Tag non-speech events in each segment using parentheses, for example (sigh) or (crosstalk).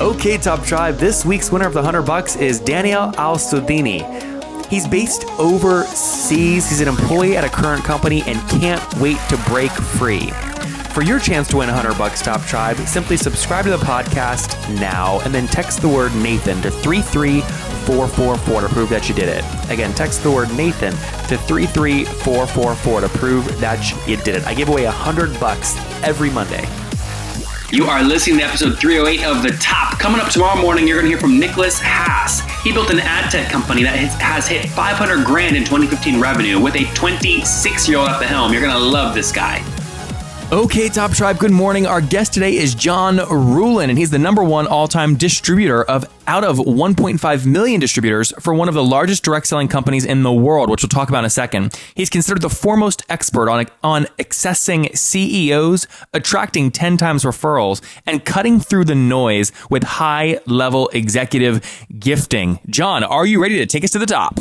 Okay, Top Tribe, this week's winner of the 100 bucks is Daniel Al-Sudini. He's based overseas. He's an employee at a current company and can't wait to break free. For your chance to win 100 bucks, Top Tribe, simply subscribe to the podcast now and then text the word Nathan to 33444 to prove that you did it. Again, text the word Nathan to 33444 to prove that you did it. I give away 100 bucks every Monday. You are listening to episode 308 of The Top. Coming up tomorrow morning, you're going to hear from Nicholas Haas. He built an ad tech company that has hit 500 grand in 2015 revenue with a 26 year old at the helm. You're going to love this guy. Okay, Top Tribe, good morning. Our guest today is John Ruhlin, and he's the number one all time distributor of out of 1.5 million distributors for one of the largest direct selling companies in the world, which we'll talk about in a second. He's considered the foremost expert on, on accessing CEOs, attracting 10 times referrals, and cutting through the noise with high level executive gifting. John, are you ready to take us to the top?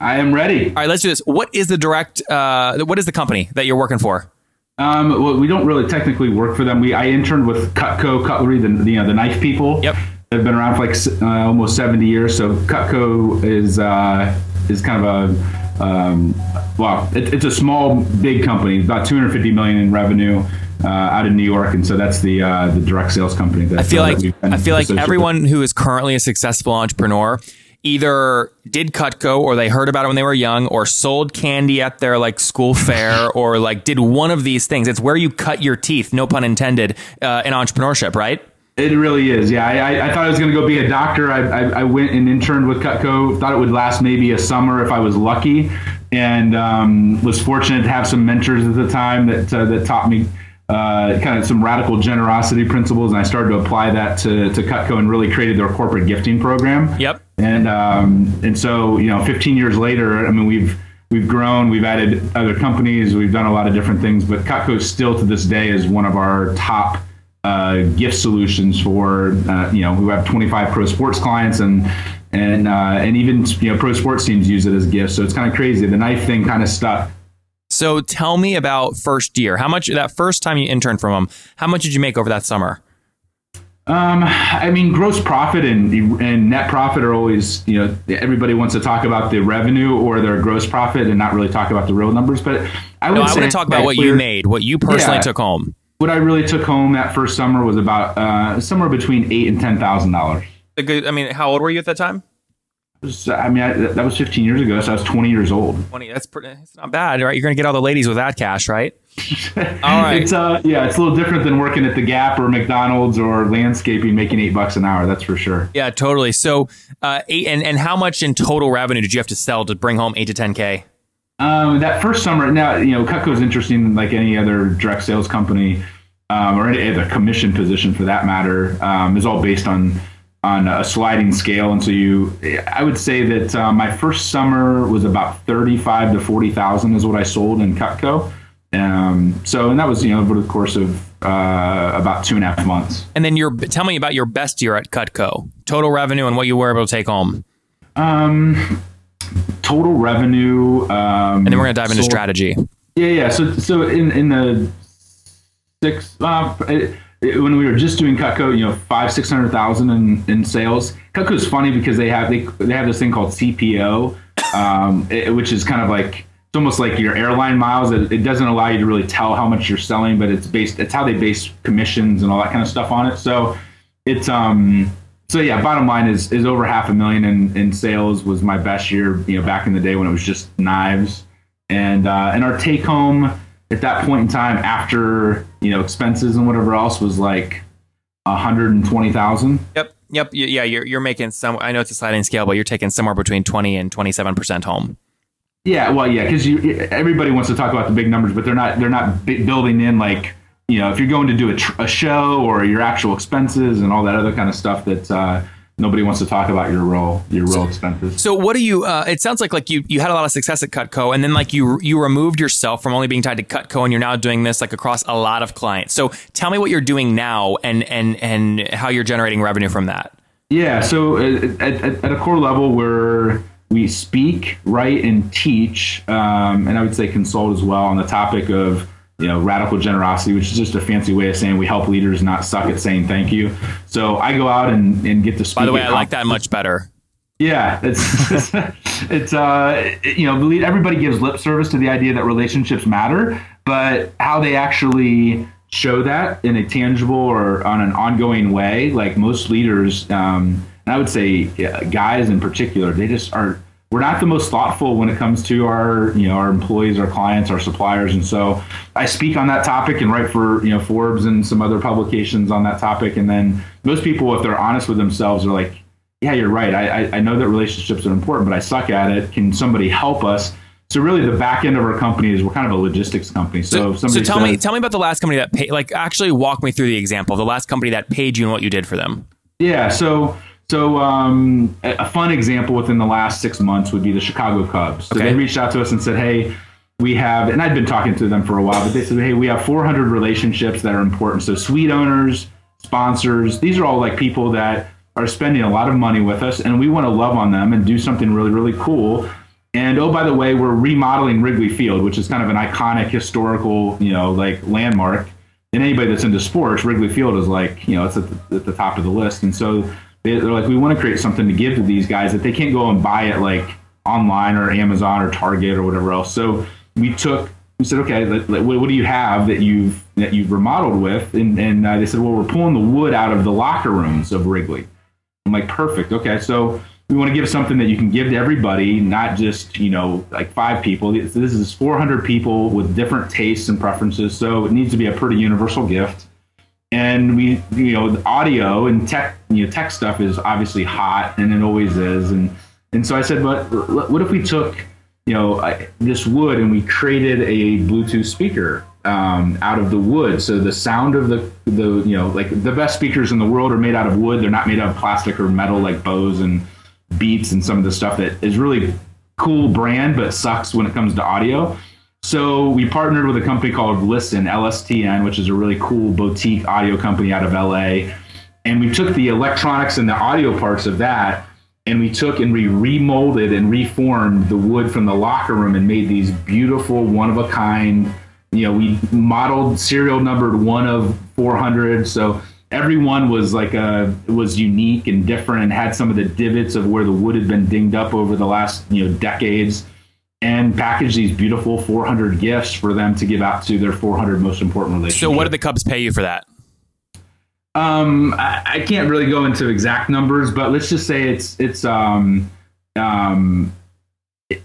I am ready. All right, let's do this. What is the direct, uh, what is the company that you're working for? Um, well, we don't really technically work for them. We I interned with Cutco Cutlery, the you know the knife people. Yep. They've been around for like uh, almost 70 years. So Cutco is uh, is kind of a um, well, it, it's a small big company, about 250 million in revenue. Uh, out of New York, and so that's the uh, the direct sales company. That, I feel like I feel like everyone with. who is currently a successful entrepreneur either did Cutco or they heard about it when they were young or sold candy at their like school fair (laughs) or like did one of these things. It's where you cut your teeth, no pun intended, uh, in entrepreneurship, right? It really is. Yeah, I, I thought I was going to go be a doctor. I, I, I, went and interned with Cutco. Thought it would last maybe a summer if I was lucky, and um, was fortunate to have some mentors at the time that uh, that taught me uh, kind of some radical generosity principles, and I started to apply that to, to Cutco and really created their corporate gifting program. Yep. And um, and so you know, 15 years later, I mean, we've we've grown, we've added other companies, we've done a lot of different things, but Cutco still to this day is one of our top uh, gift solutions for uh, you know we have 25 pro sports clients and and uh, and even you know pro sports teams use it as gifts. So it's kind of crazy. The knife thing kind of stuck. So tell me about first year. How much that first time you interned from them? How much did you make over that summer? Um, I mean, gross profit and and net profit are always, you know, everybody wants to talk about the revenue or their gross profit and not really talk about the real numbers. But I would no, I want to talk about what you made, what you personally yeah, took home. What I really took home that first summer was about uh, somewhere between eight and ten thousand dollars. I mean, how old were you at that time? I mean, I, that was 15 years ago, so I was 20 years old. 20, that's pretty, it's not bad, right? You're going to get all the ladies with that cash, right? (laughs) all right. It's, uh, yeah, it's a little different than working at the Gap or McDonald's or landscaping, making eight bucks an hour. That's for sure. Yeah, totally. So, uh, eight, and, and how much in total revenue did you have to sell to bring home eight to 10K? Um, that first summer, now, you know, Cutco is interesting like any other direct sales company um, or any other commission position for that matter, um, is all based on on a sliding scale. And so you, I would say that uh, my first summer was about 35 to 40,000 is what I sold in Cutco. Um, so, and that was, you know, over the course of uh, about two and a half months. And then your, tell me about your best year at Cutco, total revenue and what you were able to take home. Um, total revenue. Um, and then we're going to dive into strategy. Yeah. Yeah. So, so in, in the six, uh, it, when we were just doing Cutco, you know, five six hundred thousand in in sales. Cutco is funny because they have they they have this thing called CPO, um, it, which is kind of like it's almost like your airline miles. It, it, doesn't allow you to really tell how much you're selling, but it's based. It's how they base commissions and all that kind of stuff on it. So it's um so yeah. Bottom line is is over half a million in in sales was my best year. You know, back in the day when it was just knives, and uh, and our take home at that point in time after you know expenses and whatever else was like a 120,000. Yep. Yep. Yeah. You're, you're making some, I know it's a sliding scale, but you're taking somewhere between 20 and 27% home. Yeah. Well, yeah. Cause you, everybody wants to talk about the big numbers, but they're not, they're not building in like, you know, if you're going to do a, tr- a show or your actual expenses and all that other kind of stuff that, uh, nobody wants to talk about your role your real expenses. So what do you? Uh, it sounds like like you you had a lot of success at Cutco, and then like you you removed yourself from only being tied to Cutco, and you're now doing this like across a lot of clients. So tell me what you're doing now, and and and how you're generating revenue from that. Yeah. So at, at, at a core level, we're we speak, write, and teach, um, and I would say consult as well on the topic of you know radical generosity, which is just a fancy way of saying we help leaders not suck at saying thank you. So I go out and, and get to speak. By the way, I like that much better. Yeah, it's (laughs) it's uh you know everybody gives lip service to the idea that relationships matter, but how they actually show that in a tangible or on an ongoing way, like most leaders, um, I would say guys in particular, they just are we're not the most thoughtful when it comes to our you know our employees our clients our suppliers. And so i speak on that topic and write for you know forbes and some other publications on that topic. And then most people if they're honest with themselves are like yeah you're right. I i know that relationships are important but i suck at it. Can somebody help us? So really the back end of our company is we're kind of a logistics company. So so, so tell says, me tell me about the last company that paid like actually walk me through the example. The last company that paid you and what you did for them. Yeah so so um, a fun example within the last six months would be the Chicago Cubs. So okay. they reached out to us and said, "Hey, we have," and I'd been talking to them for a while, but they said, "Hey, we have 400 relationships that are important. So suite owners, sponsors, these are all like people that are spending a lot of money with us, and we want to love on them and do something really, really cool." And oh, by the way, we're remodeling Wrigley Field, which is kind of an iconic historical, you know, like landmark. And anybody that's into sports, Wrigley Field is like, you know, it's at the, at the top of the list. And so they're like, we want to create something to give to these guys that they can't go and buy it like online or Amazon or Target or whatever else. So we took, we said, okay, what do you have that you've that you've remodeled with? And, and uh, they said, well, we're pulling the wood out of the locker rooms of Wrigley. I'm like, perfect. Okay, so we want to give something that you can give to everybody, not just you know like five people. This is 400 people with different tastes and preferences, so it needs to be a pretty universal gift and we you know audio and tech you know tech stuff is obviously hot and it always is. And and so I said but what if we took you know I, this wood and we created a Bluetooth speaker um, out of the wood? So the sound of the the you know like the best speakers in the world are made out of wood. They're not made out of plastic or metal like Bose and Beats and some of the stuff that is really cool brand but sucks when it comes to audio so we partnered with a company called Listen, LSTN, which is a really cool boutique audio company out of LA. And we took the electronics and the audio parts of that and we took and we remolded and reformed the wood from the locker room and made these beautiful one of a kind you know we modeled serial numbered one of 400 so every one was like a was unique and different and had some of the divots of where the wood had been dinged up over the last you know decades and package these beautiful 400 gifts for them to give out to their 400 most important relationships. So, what did the Cubs pay you for that? Um, I, I, can't really go into exact numbers, but let's just say it's it's um um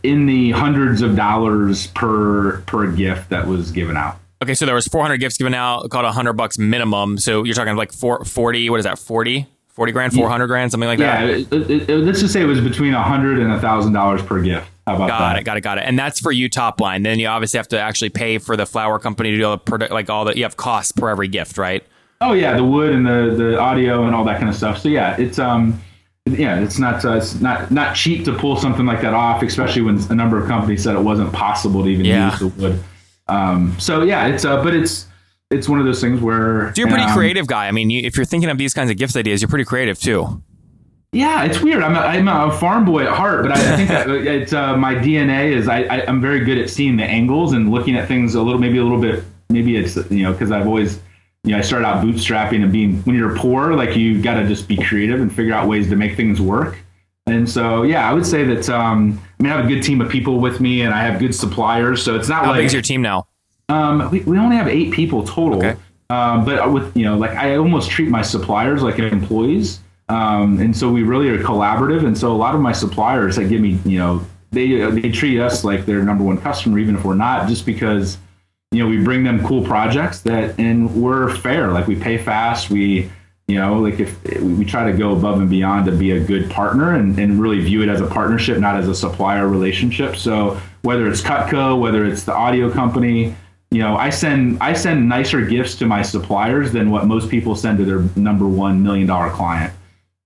in the hundreds of dollars per per gift that was given out. Okay, so there was 400 gifts given out, called 100 bucks minimum. So you're talking like four, 40, what is that, 40? 40 grand, 400 grand, something like that? Yeah, it, it, let's just say it was between 100 and $1,000 per gift. How about got that? it, got it, got it. And that's for you top line. Then you obviously have to actually pay for the flower company to do all the product, like all the you have costs per every gift, right? Oh yeah, the wood and the the audio and all that kind of stuff. So yeah, it's um yeah, it's not uh, it's not not cheap to pull something like that off, especially when a number of companies said it wasn't possible to even yeah. use the wood. Um, so yeah, it's uh, but it's it's one of those things where so you're a pretty um, creative guy. I mean, you, if you're thinking of these kinds of gifts ideas, you're pretty creative too. Yeah, it's weird. I'm a, I'm a farm boy at heart, but I, I think that (laughs) it's uh, my DNA is I, I am very good at seeing the angles and looking at things a little maybe a little bit maybe it's you know because I've always you know I started out bootstrapping and being when you're poor like you got to just be creative and figure out ways to make things work. And so yeah, I would say that um, I mean I have a good team of people with me and I have good suppliers, so it's not How like big is your team now? Um, we, we only have eight people total. Okay. Um, but with you know like I almost treat my suppliers like employees. Um, and so we really are collaborative. And so a lot of my suppliers that give me, you know, they they treat us like their number one customer, even if we're not, just because you know we bring them cool projects that and we're fair. Like we pay fast. We you know like if we try to go above and beyond to be a good partner and, and really view it as a partnership, not as a supplier relationship. So whether it's Cutco, whether it's the audio company, you know, I send I send nicer gifts to my suppliers than what most people send to their number one million dollar client.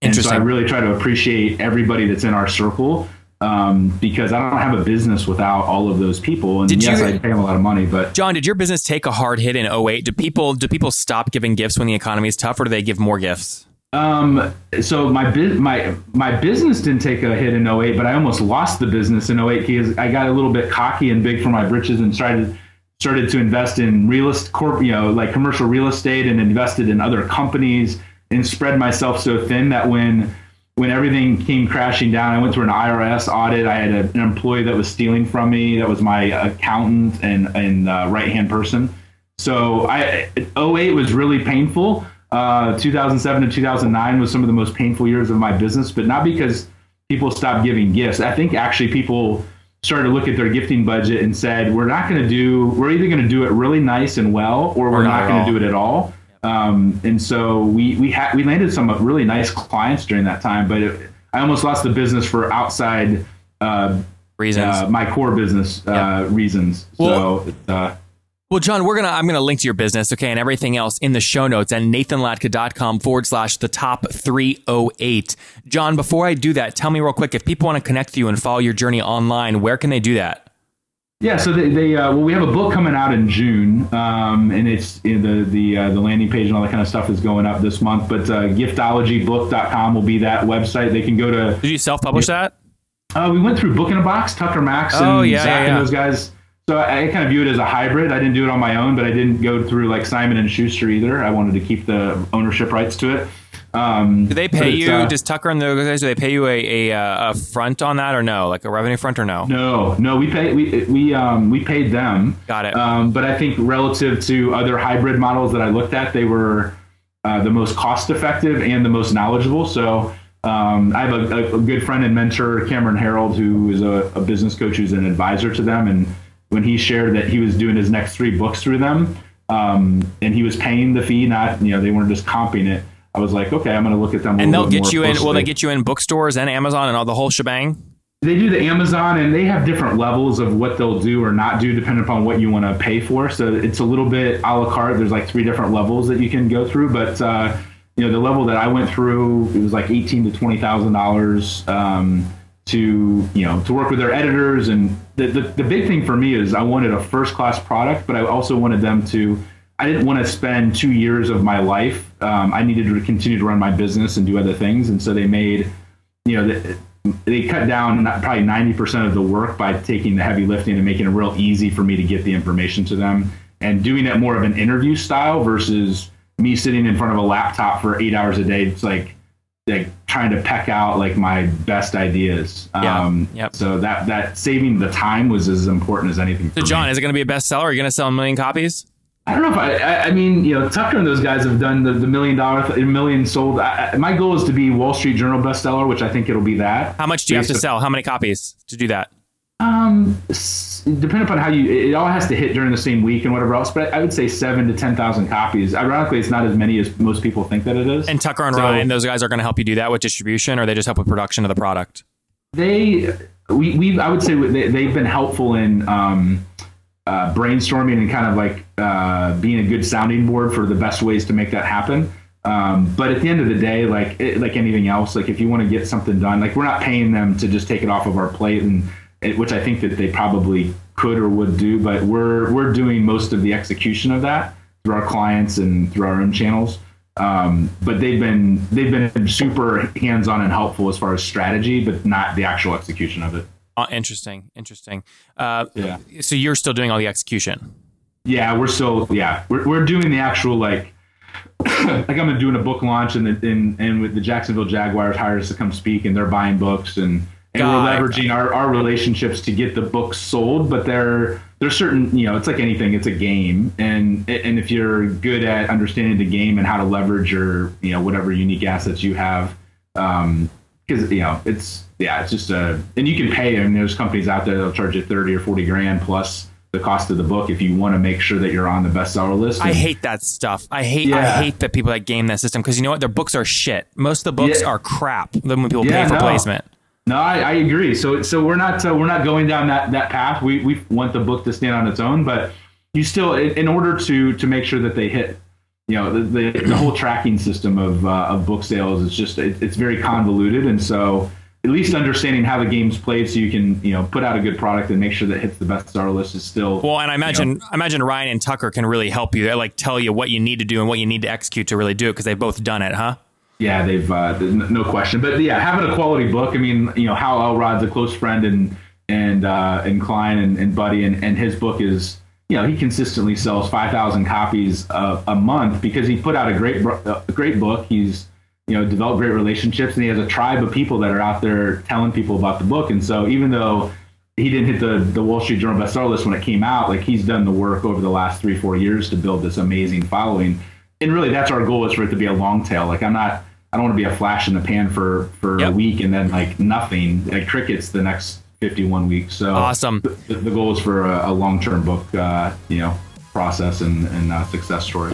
And so I really try to appreciate everybody that's in our circle um, because I don't have a business without all of those people. And Did yes, you- I pay them a lot of money, but John, did your business take a hard hit in 08? Do people do people stop giving gifts when the economy is tough, or do they give more gifts? Um, so my my my business didn't take a hit in 08, but I almost lost the business in 08 because I got a little bit cocky and big for my britches and started started to invest in real estate, corp, you know, like commercial real estate, and invested in other companies and spread myself so thin that when when everything came crashing down, I went through an IRS audit. I had a, an employee that was stealing from me. That was my accountant and and uh, right hand person. So I 08 was really painful. Uh, 2007 to 2009 was some of the most painful years of my business, but not because people stopped giving gifts. I think actually people started to look at their gifting budget and said, "We're not going to do. We're either going to do it really nice and well, or we're not not going to do it at all." Um, and so we we had we landed some really nice clients during that time, but it, I almost lost the business for outside uh, Reasons. uh, my core business uh, reasons. Well- so uh, Well, John, we're gonna I'm gonna link to your business, okay, and everything else in the show notes at nathanlatka.com forward slash the top 308. John, before I do that, tell me real quick if people want to connect with you and follow your journey online, where can they do that? Yeah, so they, they uh, well, we have a book coming out in June, um, and it's in the the uh, the landing page and all that kind of stuff is going up this month. But uh, giftologybook.com will be that website. They can go to. Did you self publish that? Uh, we went through Book in a Box, Tucker Max, and Oh, yeah, Zach yeah, yeah. and those guys. So I, I kind of view it as a hybrid. I didn't do it on my own, but I didn't go through like Simon and Schuster either. I wanted to keep the ownership rights to it. Um, Do they pay you? uh, does Tucker and those guys do they pay you a, a uh, a front on that or no? Like a revenue front or no? No, no, we pay we we um we paid them. Got it. Um, but I think relative to other hybrid models that I looked at, they were uh, the most cost effective and the most knowledgeable. So um, I have a, a, a good friend and mentor, Cameron Herold, who is a, a business coach who's an advisor to them. And when he shared that he was doing his next three books through them, um, and he was paying the fee, not you know they weren't just comping it. I was like, okay, I'm going to look at them. a and they'll get you in. Will they get you in bookstores and Amazon and all the whole shebang? They do the Amazon, and they have different levels of what they'll do or not do, depending upon what you want to pay for. So it's a little bit a la carte. There's like three different levels that you can go through, but uh, you know the level that I went through, it was like eighteen to twenty thousand dollars um, to you know to work with their editors. And the, the the big thing for me is I wanted a first class product, but I also wanted them to. I didn't want to spend two years of my life. Um, I needed to continue to run my business and do other things, and so they made you know, the, they cut down probably 90% of the work by taking the heavy lifting and making it real easy for me to get the information to them and doing it more of an interview style versus me sitting in front of a laptop for eight hours a day. It's like, like trying to peck out like my best ideas. Yeah, Um, yep. So that, that saving the time was as important as anything. So, John, me. is it going to be a bestseller? Are you going to sell a million copies? I don't know if I, I, I mean, you know, Tucker and those guys have done the, the million dollar, million sold. I, my goal is to be Wall Street Journal bestseller, which I think it'll be that. How much do you have to sell? How many copies to do that? Um, depending upon how you, it all has to hit during the same week and whatever else. But I would say seven to ten thousand copies. Ironically, it's not as many as most people think that it is. And Tucker and So- Ryan, those guys are going to help you do that with distribution, or they just help with production of the product. they, we, we, I would say they, they've been helpful in um, uh, brainstorming and kind of like uh, being a good sounding board for the best ways to make that happen. Um, but at the end of the day, like it, like anything else, like if you want to get something done, like we're not paying them to just take it off of our plate, and it, which I think that they probably could or would do, but we're we're doing most of the execution of that through our clients and through our own channels. Um, but they've been they've been super hands on and helpful as far as strategy, but not the actual execution of it. Uh, interesting, interesting. Uh, Yeah. So you're still doing all the execution. Yeah, we're still yeah we're we're doing the actual like (coughs) like I'm doing a book launch and the, and and with the Jacksonville Jaguars hired us to come speak and they're buying books and and God. we're leveraging our, our relationships to get the books sold. But there there's certain you know it's like anything it's a game and and if you're good at understanding the game and how to leverage your you know whatever unique assets you have um because you know it's yeah it's just a and you can pay and there's companies out there that'll charge you 30 or 40 grand plus the cost of the book if you want to make sure that you're on the bestseller list I hate that stuff. I hate I hate that people that game that system because you know what? Their books are shit. Most of the books Yeah. are crap. Then when people Yeah, pay for no. placement. No, I, I agree. So so we're not uh, we're not going down that that path. We we want the book to stand on its own, but you still in, in order to to make sure that they hit you know the, the, the whole tracking system of uh, of book sales is just it, it's very convoluted, and so at least understanding how the game's played, so you can you know put out a good product and make sure that hits the best bestseller list is still Well, and I imagine you know, I imagine Ryan and Tucker can really help you. They like tell you what you need to do and what you need to execute to really do it because they've both done it, huh? Yeah, they've uh, no question. But yeah, having a quality book. I mean, you know, Hal Elrod's a close friend and and uh, and Klein and, and Buddy, and, and his book is you know he consistently sells five thousand copies a, a month because he put out a great a great book. He's you know develop great relationships and he has a tribe of people that are out there telling people about the book. And so even though he didn't hit the, the Wall Street Journal bestseller list when it came out. Like he's done the work over the last three, four years to build this amazing following. And really that's our goal is for it to be a long tail. Like I'm not, I don't want to be a flash in the pan for, for Yep. a week and then like nothing, like crickets the next 51 weeks. So Awesome. The, the goal is for a, a long-term book, uh, you know, process and, and uh, success story.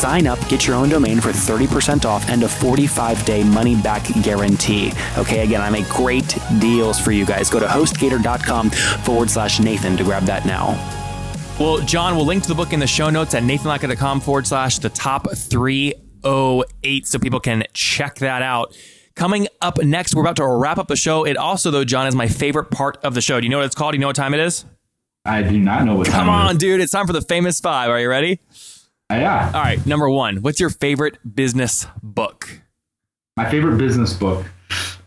sign up, get your own domain for 30% off and a 45 day money back guarantee. Okay, again, I make great deals for you guys. Go to hostgator.com forward slash Nathan to grab that now. Well, John, we'll link to the book in the show notes at nathanlatka.com forward slash the top 308 so people can check that out. Coming up next, we're about to wrap up the show. It also, though, John, is my favorite part of the show. Do you know what it's called? Do you know what time it is? I do not know what Come time it on, is. dude. It's time for the famous five. Are you ready? Yeah. All right. Number one, what's your favorite business book? My favorite business book.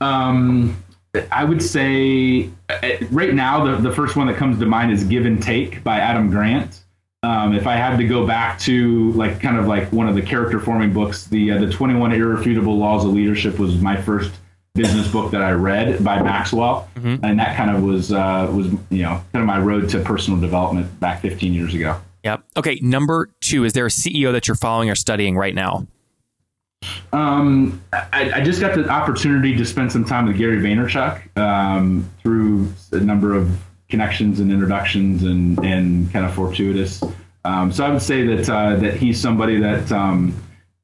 Um, I would say uh, right now the, the first one that comes to mind is Give and Take by Adam Grant. Um, if I had to go back to like kind of like one of the character forming books, the uh, the 21 Irrefutable Laws of Leadership was my first business book that I read by Maxwell, and that kind of was uh, was you know kind of my road to personal development back 15 years ago. Yep. Okay. Number two, is there a CEO that you're following or studying right now? Um, I, I just got the opportunity to spend some time with Gary Vaynerchuk um, through a number of connections and introductions and, and kind of fortuitous. Um, so I would say that uh, that he's somebody that um,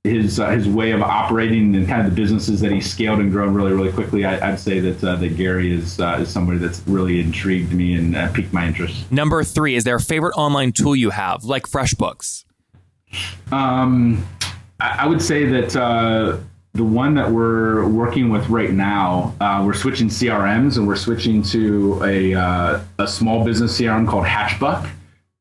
his uh, his way of operating and kind of the businesses that he scaled and grown really really quickly. I, I'd say that uh, that Gary is uh, is somebody that's really intrigued me and uh, piqued my interest. Number three, is there a favorite online tool you have, like FreshBooks? Um, I, I would say that uh, the one that we're working with right now, uh, we're switching CRMs and we're switching to a uh, a small business CRM called Hatchbuck,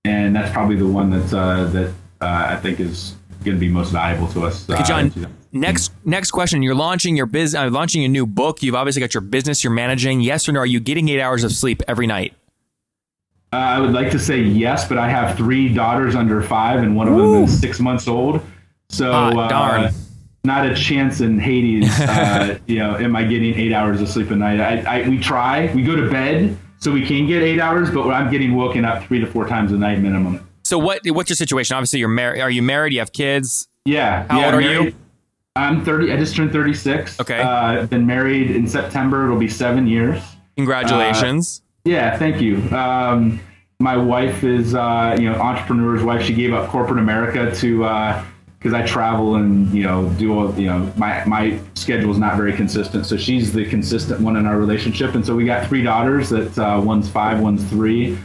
and that's probably the one that uh, that uh, I think is going to be most valuable to us. Okay, uh, John. to- Next, next question. You're launching your business, uh, launching a new book. You've obviously got your business you're managing. Yes or no? Are you getting eight hours of sleep every night? Uh, I would like to say yes, but I have three daughters under five, and one of them is six months old. So Ah, uh, darn. not a chance in Hades. (laughs) Uh, you know, am I getting eight hours of sleep a night? I, I we try. We go to bed so we can get eight hours, but I'm getting woken up three to four times a night minimum. So what? What's your situation? Obviously, you're married. Are you married? You have kids. Yeah. How yeah, old are married- you? I'm 30. I just turned 36. Okay. Uh, been married in September. It'll be seven years. Congratulations. Yeah, thank you. Um, my wife is, uh, you know, entrepreneur's wife. She gave up corporate America to because I travel and you know do all, you know my my schedule is not very consistent. So she's the consistent one in our relationship, and so we got three daughters. That uh, one's five, one's three,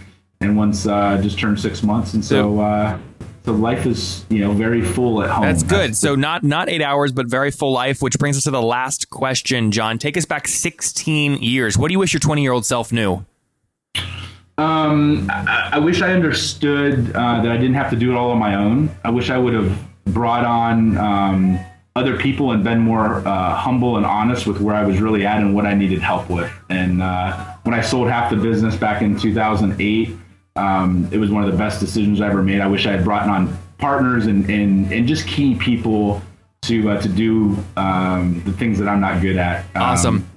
and one's uh, just turned six months. And so uh, so life is you know very full at home. That's good. So not not eight hours, but very full life. Which brings us to the last question, John. Take us back 16 years. What do you wish your 20 year old self knew? Um, I, I wish I understood uh, that I didn't have to do it all on my own. I wish I would have brought on, um, other people and been more uh, humble and honest with where I was really at and what I needed help with. And uh, when I sold half the business back in 2008, um, it was one of the best decisions I ever made. I wish I had brought on partners and, and, and just key people to uh, to do um, the things that I'm not good at. Um, Awesome.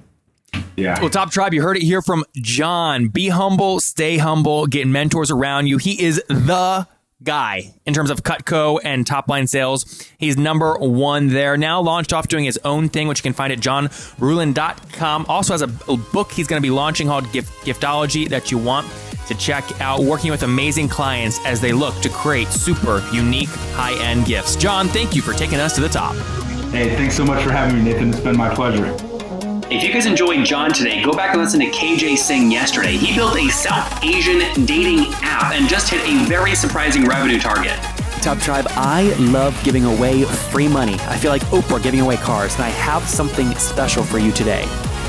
Yeah. Well, Top Tribe, you heard it here from John. Be humble, stay humble, get mentors around you. He is the guy in terms of Cutco and top line sales. He's number one there. Now launched off doing his own thing, which you can find at johnruhlin.com. Also has a book he's going to be launching called Gift, Giftology that you want to check out, working with amazing clients as they look to create super unique high end gifts. John, thank you for taking us to the top. Hey, thanks so much for having me, Nathan. It's been my pleasure. If you guys enjoyed John today, go back and listen to KJ Singh yesterday. He built a South Asian dating app and just hit a very surprising revenue target. Top Tribe, I love giving away free money. I feel like Oprah giving away cars, and I have something special for you today.